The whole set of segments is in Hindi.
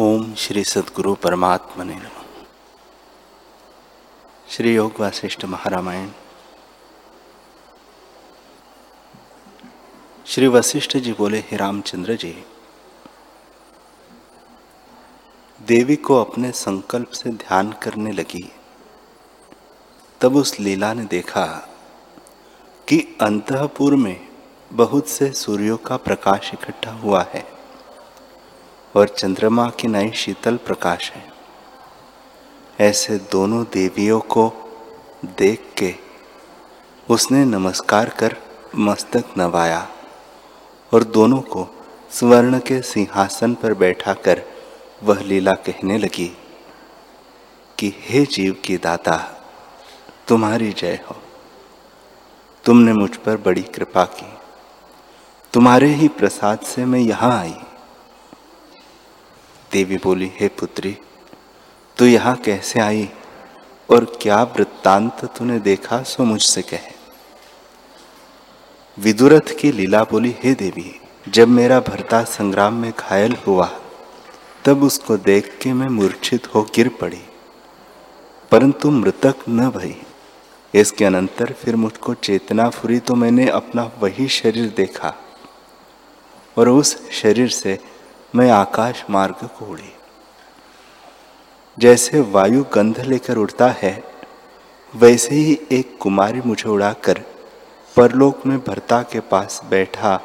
ओम श्री सदगुरु परमात्मा ने श्री योग वासिष्ठ महारामायण। श्री वशिष्ठ जी बोले, हे रामचंद्र जी, देवी को अपने संकल्प से ध्यान करने लगी। तब उस लीला ने देखा कि अंतपुर में बहुत से सूर्यों का प्रकाश इकट्ठा हुआ है। और चंद्रमा की नई शीतल प्रकाश है। ऐसे दोनों देवियों को देख के उसने नमस्कार कर मस्तक नवाया और दोनों को स्वर्ण के सिंहासन पर बैठाकर वह लीला कहने लगी कि, हे जीव की दाता, तुम्हारी जय हो। तुमने मुझ पर बड़ी कृपा की। तुम्हारे ही प्रसाद से मैं यहाँ आई। देवी बोली, हे पुत्री, तू यहाँ कैसे आई और क्या वृत्तांत तूने देखा सो मुझसे कहे? विदुरथ की लीला बोली, हे देवी, जब मेरा भरता संग्राम में घायल हुआ, तब उसको देख के मैं मूर्छित हो गिर पड़ी। परंतु मृतक न भई, इसके अनंतर फिर मुझको चेतना फुरी तो मैंने अपना वही शरीर देखा और उस शरीर से मैं आकाश मार्ग को उड़ी। जैसे वायु गंध लेकर उड़ता है, वैसे ही एक कुमारी मुझे उड़ाकर परलोक में भरता के पास बैठा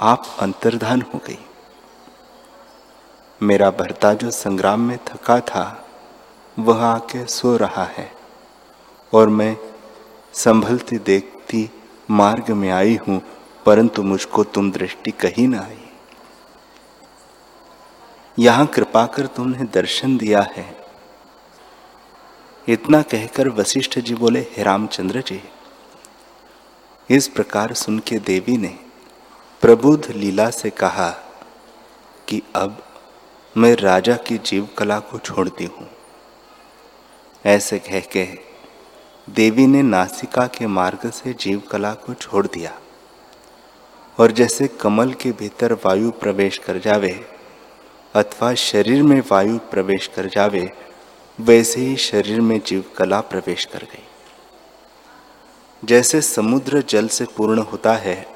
आप अंतर्धान हो गई। मेरा भरता जो संग्राम में थका था, वह आके सो रहा है और मैं संभलती देखती मार्ग में आई हूँ, परंतु मुझको तुम दृष्टि कहीं ना आई। यहाँ कृपा कर तुमने दर्शन दिया है। इतना कहकर वशिष्ठ जी बोले, हे रामचंद्र जी, इस प्रकार सुन के देवी ने प्रबुद्ध लीला से कहा कि अब मैं राजा की जीव कला को छोड़ती हूँ। ऐसे कह के देवी ने नासिका के मार्ग से जीव कला को छोड़ दिया। और जैसे कमल के भीतर वायु प्रवेश कर जावे अथवा शरीर में वायु प्रवेश कर जावे, वैसे ही शरीर में जीव कला प्रवेश कर गई। जैसे समुद्र जल से पूर्ण होता है,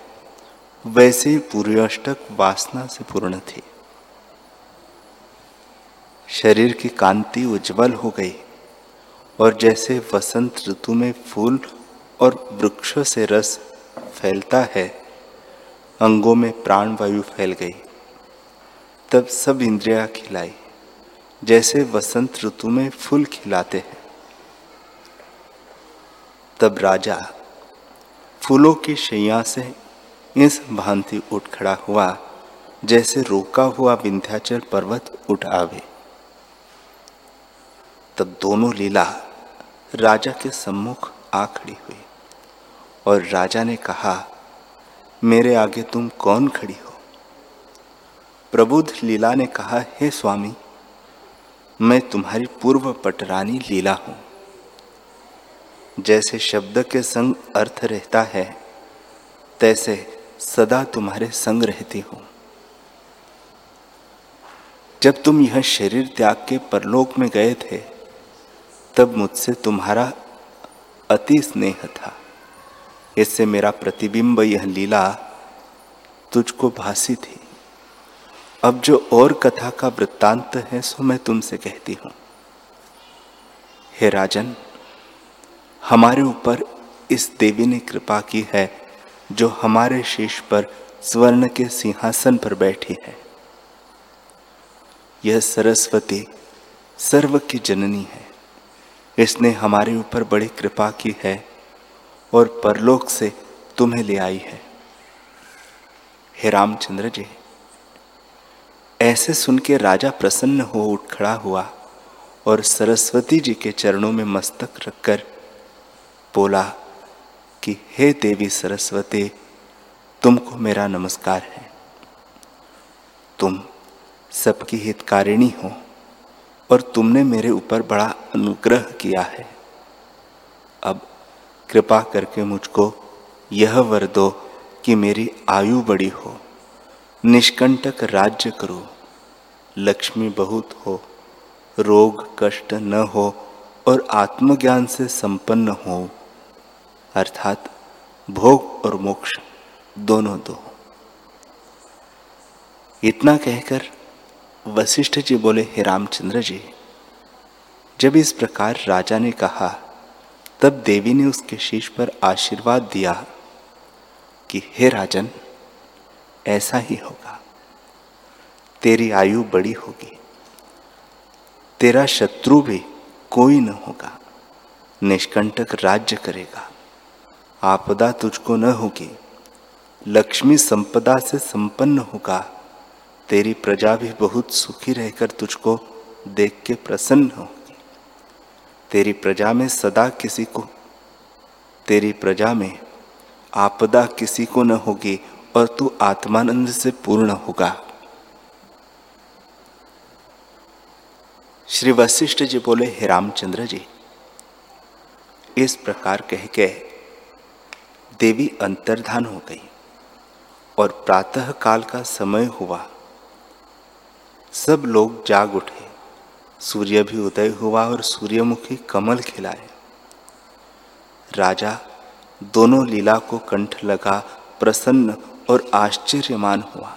वैसे ही पूर्वाष्टक वासना से पूर्ण थी। शरीर की कांति उज्जवल हो गई, और जैसे वसंत ऋतु में फूल और वृक्षों से रस फैलता है, अंगों में प्राण वायु फैल गई। तब सब इंद्रिया खिलाई, जैसे वसंत ऋतु में फूल खिलाते हैं। तब राजा फूलों की शैया से इस भांति उठ खड़ा हुआ, जैसे रोका हुआ विंध्याचल पर्वत उठ आवे। तब दोनों लीला राजा के सम्मुख आ खड़ी हुई और राजा ने कहा, मेरे आगे तुम कौन खड़ी हो? प्रबुद्ध लीला ने कहा, हे स्वामी, मैं तुम्हारी पूर्व पटरानी लीला हूँ। जैसे शब्द के संग अर्थ रहता है, तैसे सदा तुम्हारे संग रहती हूँ। जब तुम यह शरीर त्याग के परलोक में गए थे, तब मुझसे तुम्हारा अति स्नेह था। इससे मेरा प्रतिबिंब यह लीला तुझको भासी थी। अब जो और कथा का वृत्तांत है, सो मैं तुमसे कहती हूँ। हे राजन, हमारे ऊपर इस देवी ने कृपा की है, जो हमारे शीश पर स्वर्ण के सिंहासन पर बैठी है। यह सरस्वती सर्व की जननी है। इसने हमारे ऊपर बड़ी कृपा की है और परलोक से तुम्हें ले आई है। हे रामचंद्र जी ऐसे सुन के राजा प्रसन्न हो उठ खड़ा हुआ और सरस्वती जी के चरणों में मस्तक रखकर बोला कि, हे देवी सरस्वती, तुमको मेरा नमस्कार है। तुम सबकी हितकारिणी हो और तुमने मेरे ऊपर बड़ा अनुग्रह किया है। अब कृपा करके मुझको यह वर दो कि मेरी आयु बड़ी हो। निष्कंटक राज्य करो। लक्ष्मी बहुत हो, रोग कष्ट न हो और आत्मज्ञान से संपन्न हो। अर्थात भोग और मोक्ष दोनों दो इतना कहकर वशिष्ठ जी बोले, हे रामचंद्र जी, जब इस प्रकार राजा ने कहा, तब देवी ने उसके शीश पर आशीर्वाद दिया कि हे राजन, ऐसा ही होगा। तेरी आयु बड़ी होगी। तेरा शत्रु भी कोई न होगा। निष्कंटक राज्य करेगा। आपदा तुझको न होगी। लक्ष्मी संपदा से संपन्न होगा। तेरी प्रजा भी बहुत सुखी रहकर तुझको देख के प्रसन्न होगी। तेरी प्रजा में सदा किसी को, तेरी प्रजा में आपदा किसी को न होगी और तू आत्मानंद से पूर्ण होगा। श्री वशिष्ठ जी बोले, हे रामचंद्र जी, इस प्रकार कह के देवी अंतर्धान हो गई और प्रातः काल का समय हुआ। सब लोग जाग उठे। सूर्य भी उदय हुआ और सूर्यमुखी कमल खिलाए। राजा दोनों लीला को कंठ लगा, प्रसन्न और आश्चर्यमान हुआ।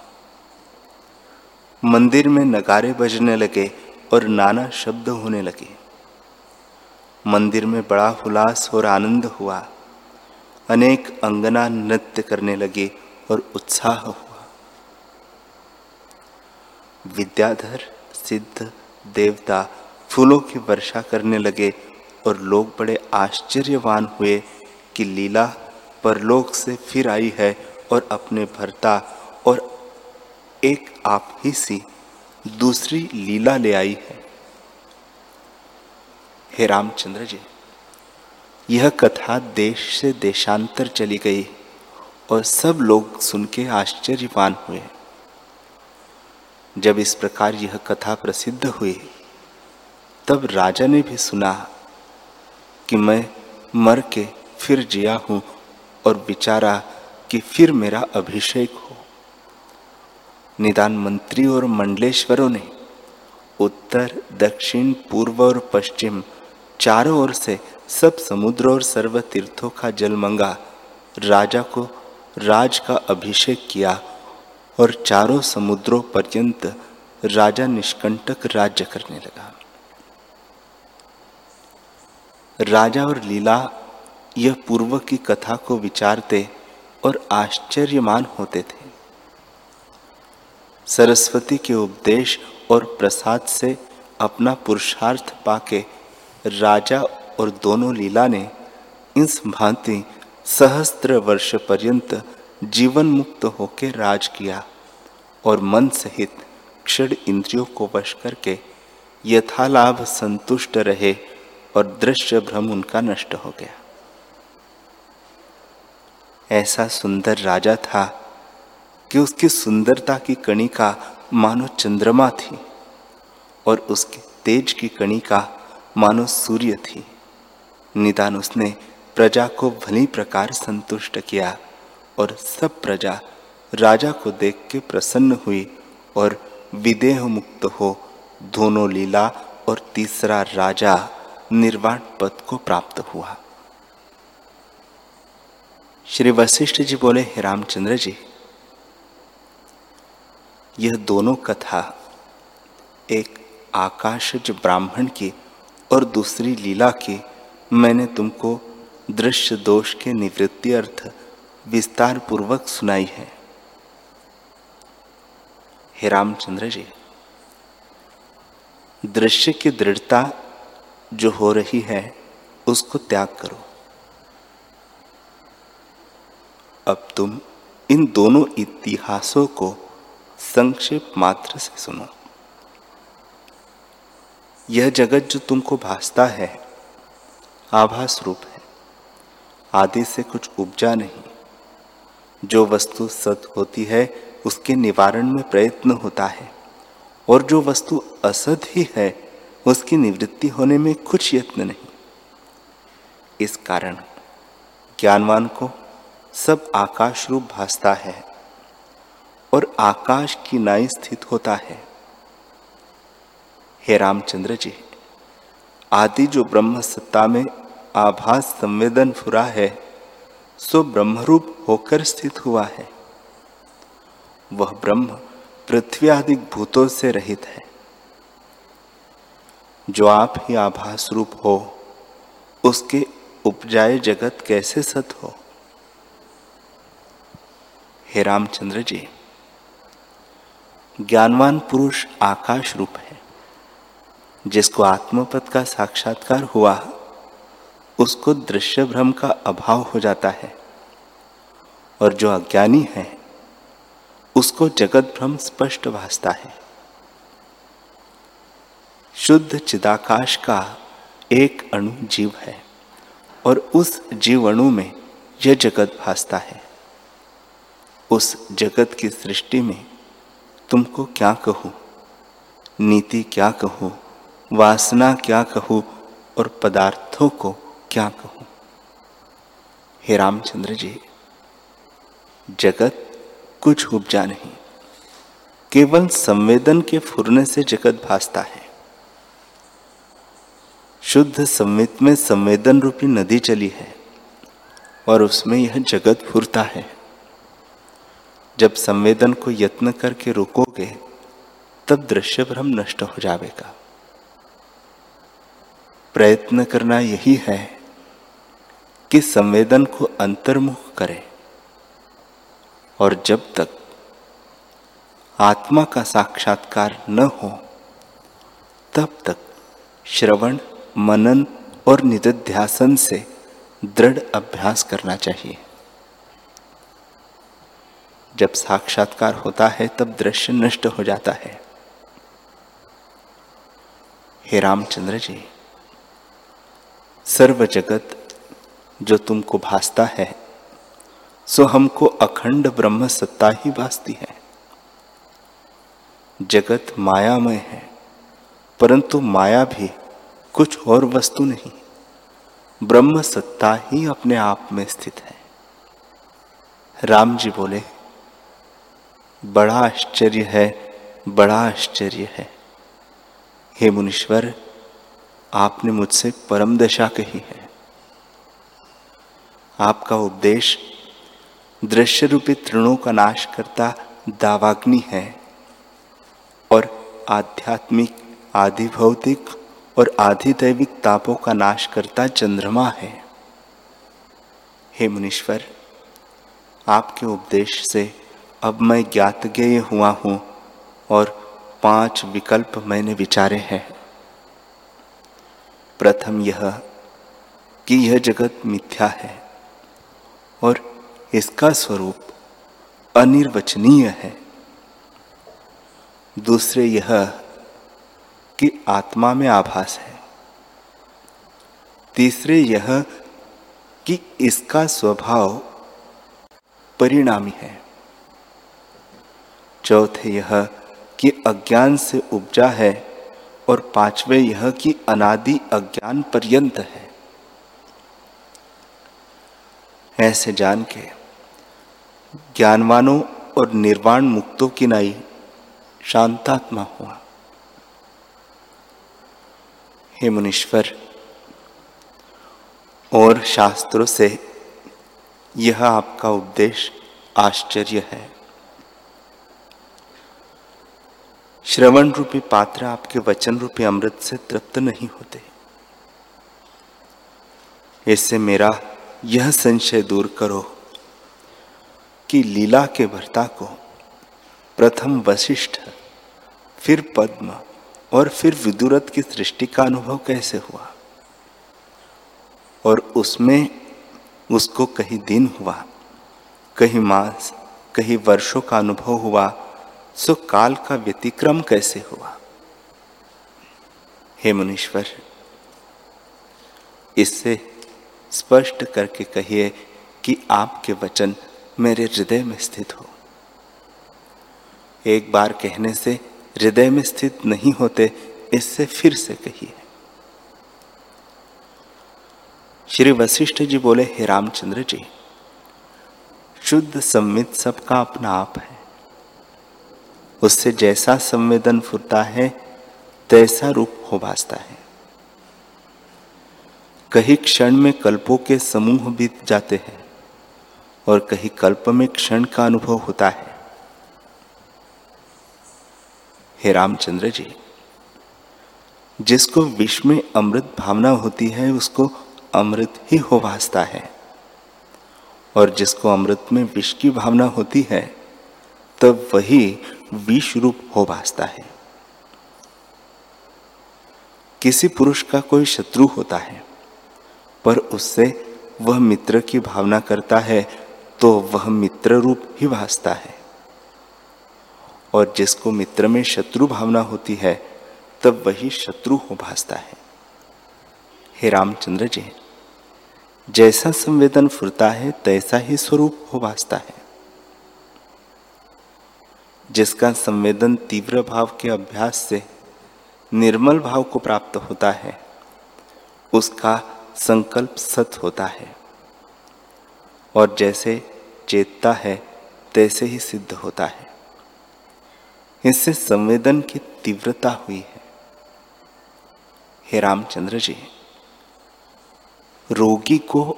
मंदिर में नगारे बजने लगे। और नाना शब्द होने लगे। मंदिर में बड़ा हुलास और आनंद हुआ। अनेक अंगना नृत्य करने लगे और उत्साह हुआ। विद्याधर, सिद्ध, देवता फूलों की वर्षा करने लगे और लोग बड़े आश्चर्यवान हुए कि लीला परलोक से फिर आई है और अपने भरता और एक आप ही सी। दूसरी लीला ले आई है। हे रामचंद्र जी, यह कथा देश से देशांतर चली गई और सब लोग सुन के आश्चर्यवान हुए। जब इस प्रकार यह कथा प्रसिद्ध हुई, तब राजा ने भी सुना कि मैं मर के फिर जिया हूँ और विचारा कि फिर मेरा अभिषेक हो। निदान मंत्री और मंडलेश्वरों ने उत्तर, दक्षिण, पूर्व और पश्चिम, चारों ओर से सब समुद्र और सर्व तीर्थों का जल मंगा, राजा को राज का अभिषेक किया और चारों समुद्रों पर्यंत राजा निष्कंटक राज्य करने लगा। राजा और लीला यह पूर्व की कथा को विचारते और आश्चर्यमान होते थे। सरस्वती के उपदेश और प्रसाद से अपना पुरुषार्थ पाके राजा और दोनों लीला ने इस भांति सहस्त्र वर्ष पर्यंत जीवन मुक्त होकर राज किया और मन सहित क्षण इंद्रियों को वश करके यथालाभ संतुष्ट रहे और दृश्य भ्रम उनका नष्ट हो गया। ऐसा सुंदर राजा था कि उसकी सुंदरता की कणिका मानो चंद्रमा थी और उसके तेज की कणिका मानो सूर्य थी। निदान उसने प्रजा को भली प्रकार संतुष्ट किया और सब प्रजा राजा को देख के प्रसन्न हुई और विदेह मुक्त हो दोनों लीला और तीसरा राजा निर्वाण पद को प्राप्त हुआ। श्री वशिष्ठ जी बोले, हे रामचंद्र जी यह दोनों कथा एक आकाशज ब्राह्मण की और दूसरी लीला की मैंने तुमको दृश्य दोष के निवृत्ति अर्थ विस्तार पूर्वक सुनाई है। हे रामचंद्र जी, दृश्य की दृढ़ता जो हो रही है, उसको त्याग करो। अब तुम इन दोनों इतिहासों को संक्षेप मात्र से सुनो। यह जगत जो तुमको भासता है आभास रूप है। आदि से कुछ उपजा नहीं। जो वस्तु सत होती है, उसके निवारण में प्रयत्न होता है। और जो वस्तु असत ही है, उसकी निवृत्ति होने में कुछ यत्न नहीं। इस कारण ज्ञानवान को सब आकाश रूप भासता है। और आकाश की नाई स्थित होता है। हे रामचंद्र जी, आदि जो ब्रह्म सत्ता में आभास संवेदन फुरा है, सो ब्रह्मरूप होकर स्थित हुआ है। वह ब्रह्म पृथ्वी आदि भूतों से रहित है। जो आप ही आभास रूप हो, उसके उपजाए जगत कैसे सत हो? हे रामचंद्र जी ज्ञानवान पुरुष आकाश रूप है। जिसको आत्मपद का साक्षात्कार हुआ, उसको दृश्य भ्रम का अभाव हो जाता है। और जो अज्ञानी है, उसको जगत भ्रम स्पष्ट भासता है। शुद्ध चिदाकाश का एक अणु जीव है और उस जीव अणु में यह जगत भासता है। उस जगत की सृष्टि में तुमको क्या कहूँ? नीति क्या कहूँ? वासना क्या कहूँ? और पदार्थों को क्या कहूँ? हे रामचंद्र जी, जगत कुछ उपजा नहीं। केवल संवेदन के फुरने से जगत भासता है। शुद्ध संवित में संवेदन रूपी नदी चली है, और उसमें यह जगत फुरता है। जब संवेदन को यत्न करके रोकोगे, तब दृश्य भ्रम नष्ट हो जाएगा प्रयत्न करना यही है कि संवेदन को अंतर्मुख करें। और जब तक आत्मा का साक्षात्कार न हो, तब तक श्रवण, मनन और निधिध्यासन से दृढ़ अभ्यास करना चाहिए। जब साक्षात्कार होता है, तब दृश्य नष्ट हो जाता है। हे रामचंद्र जी, सर्व जगत जो तुमको भासता है, सो हमको अखंड ब्रह्म सत्ता ही भासती है। जगत मायामय है, परंतु माया भी कुछ और वस्तु नहीं, ब्रह्म सत्ता ही अपने आप में स्थित है। राम जी बोले बड़ा आश्चर्य है, बड़ा आश्चर्य है। हे मुनीश्वर, आपने मुझसे परम दशा कही है। आपका उपदेश दृश्य रूपी तृणों का नाश करता दावाग्नि है और आध्यात्मिक आधि भौतिक और आधि दैविक तापों का नाश करता चंद्रमा है। हे मुनीश्वर, आपके उपदेश से अब मैं ज्ञात ज्ञेय हुआ हूँ और पाँच विकल्प मैंने विचारे हैं। प्रथम यह कि यह जगत मिथ्या है और इसका स्वरूप अनिर्वचनीय है। दूसरे यह कि आत्मा में आभास है। तीसरे यह कि इसका स्वभाव परिणामी है। चौथे यह कि अज्ञान से उपजा है और पांचवे यह कि अनादि अज्ञान पर्यंत है। ऐसे जान के ज्ञानवानों और निर्वाण मुक्तों की नाई शांतात्मा हुआ। हे मुनीश्वर, और शास्त्रों से यह आपका उपदेश आश्चर्य है। श्रवण रूपी पात्र आपके वचन रूपी अमृत से तृप्त नहीं होते। इससे मेरा यह संशय दूर करो कि लीला के भर्ता को प्रथम वशिष्ठ, फिर पद्म और फिर विदुरत की सृष्टि का अनुभव कैसे हुआ? और उसमें उसको कहीं दिन हुआ, कहीं मास, कहीं वर्षों का अनुभव हुआ सो काल का व्यतिक्रम कैसे हुआ? हे मुनीश्वर, इससे स्पष्ट करके कहिए कि आपके वचन मेरे हृदय में स्थित हो। एक बार कहने से हृदय में स्थित नहीं होते, इससे फिर से कहिए। श्री वशिष्ठ जी बोले, हे रामचंद्र जी, शुद्ध संवित सबका अपना आप है। उससे जैसा संवेदन फुरता है, तैसा रूप हो भासता है। कहीं क्षण में कल्पों के समूह बीत जाते हैं और कहीं कल्प में क्षण का अनुभव होता है। हे रामचंद्र जी, जिसको विश्व में अमृत भावना होती है, उसको अमृत ही हो भासता है। और जिसको अमृत में विष की भावना होती है, तब वही विष रूप हो भासता है। किसी पुरुष का कोई शत्रु होता है, पर उससे वह मित्र की भावना करता है तो वह मित्र रूप ही भासता है। और जिसको मित्र में शत्रु भावना होती है, तब वही शत्रु हो भासता है। हे रामचंद्र जी, जैसा संवेदन फुरता है, तैसा ही स्वरूप हो भासता है। जिसका संवेदन तीव्र भाव के अभ्यास से निर्मल भाव को प्राप्त होता है, उसका संकल्प सत होता है। और जैसे चेतता है, तैसे ही सिद्ध होता है। इससे संवेदन की तीव्रता हुई है। हे रामचंद्र जी, रोगी को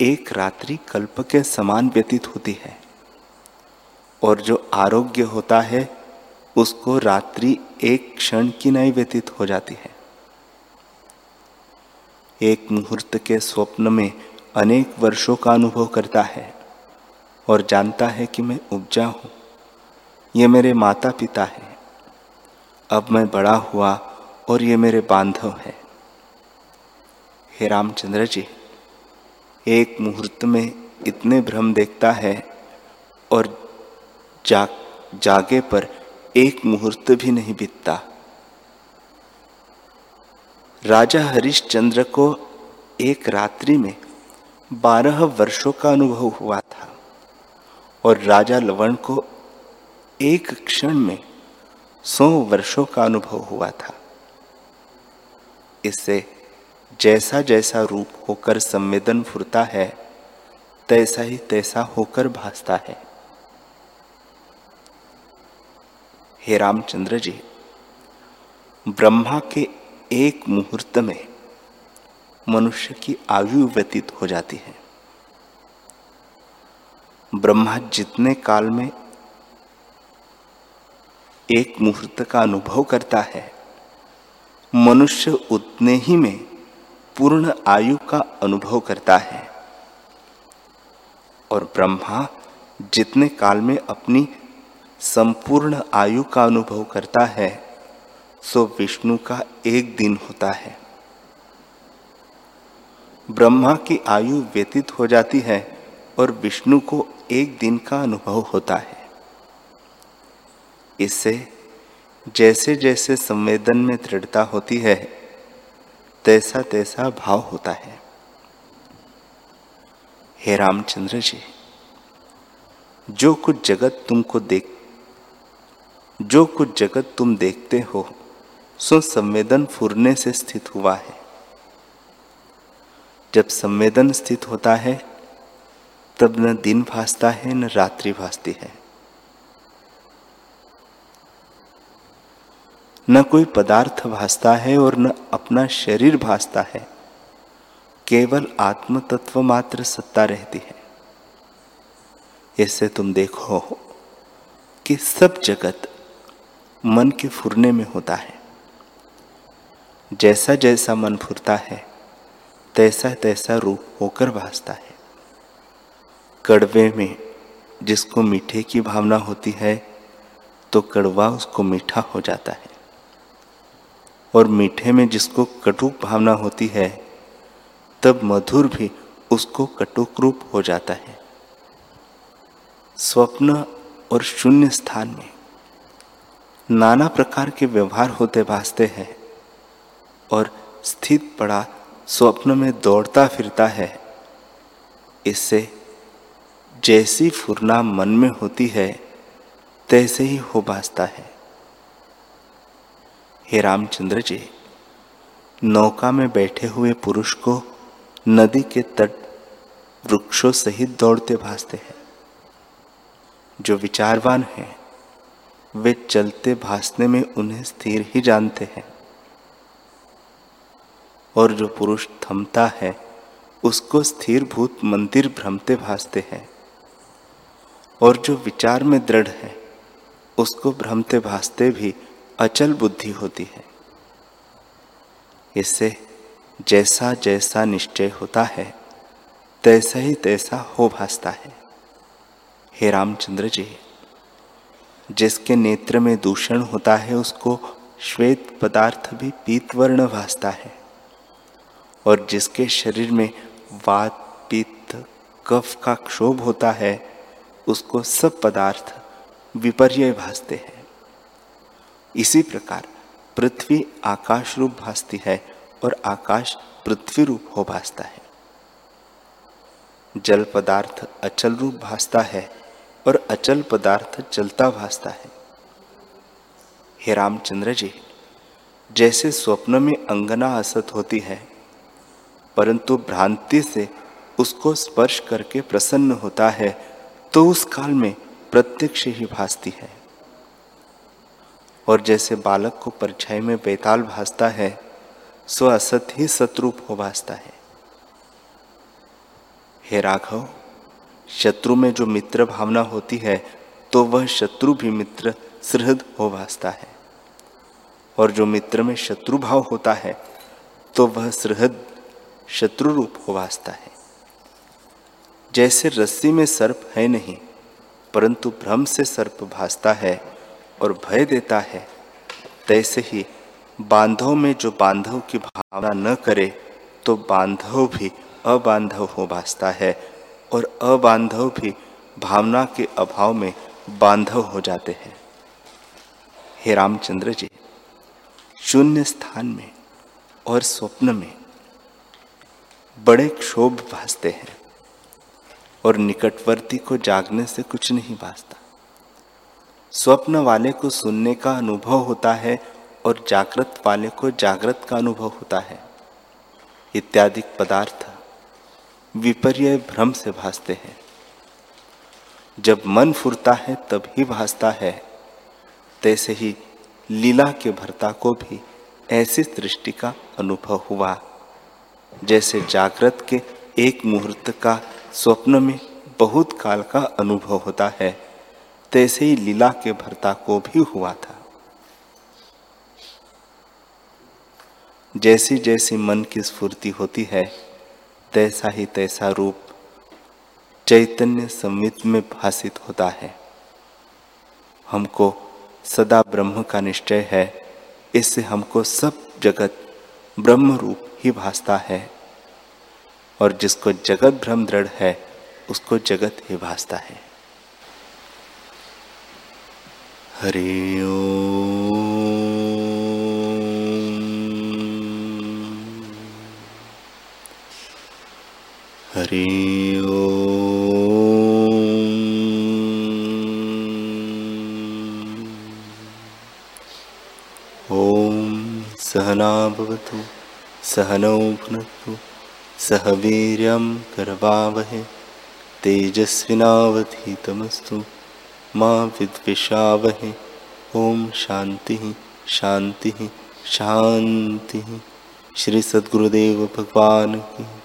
एक रात्रि कल्प के समान व्यतीत होती है। और जो आरोग्य होता है, उसको रात्रि एक क्षण की नहीं व्यतीत हो जाती है। एक मुहूर्त के स्वप्न में अनेक वर्षों का अनुभव करता है और जानता है कि मैं उपजा हूँ। ये मेरे माता पिता हैं। अब मैं बड़ा हुआ और ये मेरे बांधव है। हे रामचंद्र जी, एक मुहूर्त में इतने भ्रम देखता है और जा, जागे पर एक मुहूर्त भी नहीं बीतता। राजा हरिश्चंद्र को एक रात्रि में बारह वर्षों का अनुभव हुआ था और राजा लवण को एक क्षण में सौ वर्षों का अनुभव हुआ था। इससे जैसा जैसा रूप होकर संवेदन फुरता है तैसा ही तैसा होकर भासता है। हे रामचंद्र जी, ब्रह्मा के एक मुहूर्त में मनुष्य की आयु व्यतीत हो जाती है। ब्रह्मा जितने काल में एक मुहूर्त का अनुभव करता है, मनुष्य उतने ही में पूर्ण आयु का अनुभव करता है। और ब्रह्मा जितने काल में अपनी संपूर्ण आयु का अनुभव करता है, सो विष्णु का एक दिन होता है। ब्रह्मा की आयु व्यतीत हो जाती है और विष्णु को एक दिन का अनुभव होता है। इससे जैसे जैसे संवेदन में दृढ़ता होती है तैसा तैसा भाव होता है। हे रामचंद्र जी, जो कुछ जगत तुमको देख जो कुछ जगत तुम देखते हो, सो संवेदन फुरने से स्थित हुआ है। जब संवेदन स्थित होता है, तब न दिन भासता है, न रात्रि भासती है। न कोई पदार्थ भासता है और न अपना शरीर भासता है, केवल आत्म तत्व मात्र सत्ता रहती है। इससे तुम देखो कि सब जगत मन के फुरने में होता है। जैसा जैसा मन फुरता है, तैसा तैसा रूप होकर भासता है। कड़वे में जिसको मीठे की भावना होती है तो कड़वा उसको मीठा हो जाता है। और मीठे में जिसको कटुक भावना होती है, तब मधुर भी उसको कटुक रूप हो जाता है। स्वप्न और शून्य स्थान में नाना प्रकार के व्यवहार होते भासते हैं और स्थित पड़ा स्वप्न में दौड़ता फिरता है। इससे जैसी फुरना मन में होती है, तैसे ही हो भासता है। हे रामचंद्र जी, नौका में बैठे हुए पुरुष को नदी के तट वृक्षों सहित दौड़ते भासते हैं। जो विचारवान हैं वे चलते भासने में उन्हें स्थिर ही जानते हैं। और जो पुरुष थमता है, उसको स्थिर भूत मंदिर भ्रमते भासते हैं। और जो विचार में दृढ़ है, उसको भ्रमते भासते भी अचल बुद्धि होती है। इससे जैसा जैसा निश्चय होता है, तैसा ही तैसा हो भासता है। हे रामचंद्र जी। जिसके नेत्र में दूषण होता है, उसको श्वेत पदार्थ भी पीतवर्ण भासता है। और जिसके शरीर में वात, पित्त, कफ का क्षोभ होता है, उसको सब पदार्थ विपर्य भासते हैं। इसी प्रकार पृथ्वी आकाश रूप भासती है और आकाश पृथ्वी रूप हो भासता है। जल पदार्थ अचल रूप भासता है और अचल पदार्थ चलता भासता है। हे रामचंद्र जी, जैसे स्वप्न में अंगना असत होती है, परंतु भ्रांति से उसको स्पर्श करके प्रसन्न होता है तो उस काल में प्रत्यक्ष ही भासती है। और जैसे बालक को परछाई में बेताल भासता है, सो असत ही सतरूप हो भासता है। हे राघव शत्रु में जो मित्र भावना होती है तो वह शत्रु भी मित्र सुहृद हो भासता है। और जो मित्र में शत्रु भाव होता है तो वह सुहृद शत्रु रूप हो भासता है। जैसे रस्सी में सर्प है नहीं, परंतु भ्रम से सर्प भासता है और भय देता है, तैसे ही बांधव में जो बांधव की भावना न करे तो बांधव भी अबांधव हो भासता है और अबांधव भी भावना के अभाव में बांधव हो जाते हैं। हे रामचंद्र जी, शून्य स्थान में और स्वप्न में बड़े क्षोभ भासते हैं और निकटवर्ती को जागने से कुछ नहीं भासता। स्वप्न वाले को सुनने का अनुभव होता है और जागृत वाले को जागृत का अनुभव होता है। इत्यादि पदार्थ विपर्य भ्रम से भासते हैं। जब मन फुरता है, तब ही भासता है। तैसे ही लीला के भरता को भी ऐसी दृष्टि का अनुभव हुआ, जैसे जागृत के एक मुहूर्त का स्वप्न में बहुत काल का अनुभव होता है, तैसे ही लीला के भरता को भी हुआ था। जैसी जैसी मन की स्फूर्ति होती है तैसा ही तैसा रूप चैतन्य संवित में भाषित होता है। हमको सदा ब्रह्म का निश्चय है। इससे हमको सब जगत ब्रह्म रूप ही भासता है। और जिसको जगत भ्रम दृढ़ है, उसको जगत ही भासता है। हरि हरि ॐ सहना भवतु सह वीर्यं करवावहे। तेजस्विनावधीतमस्तु, मा विद्विषावहे। ओम शांति शांति शांति श्री सद्गुरुदेव भगवान की।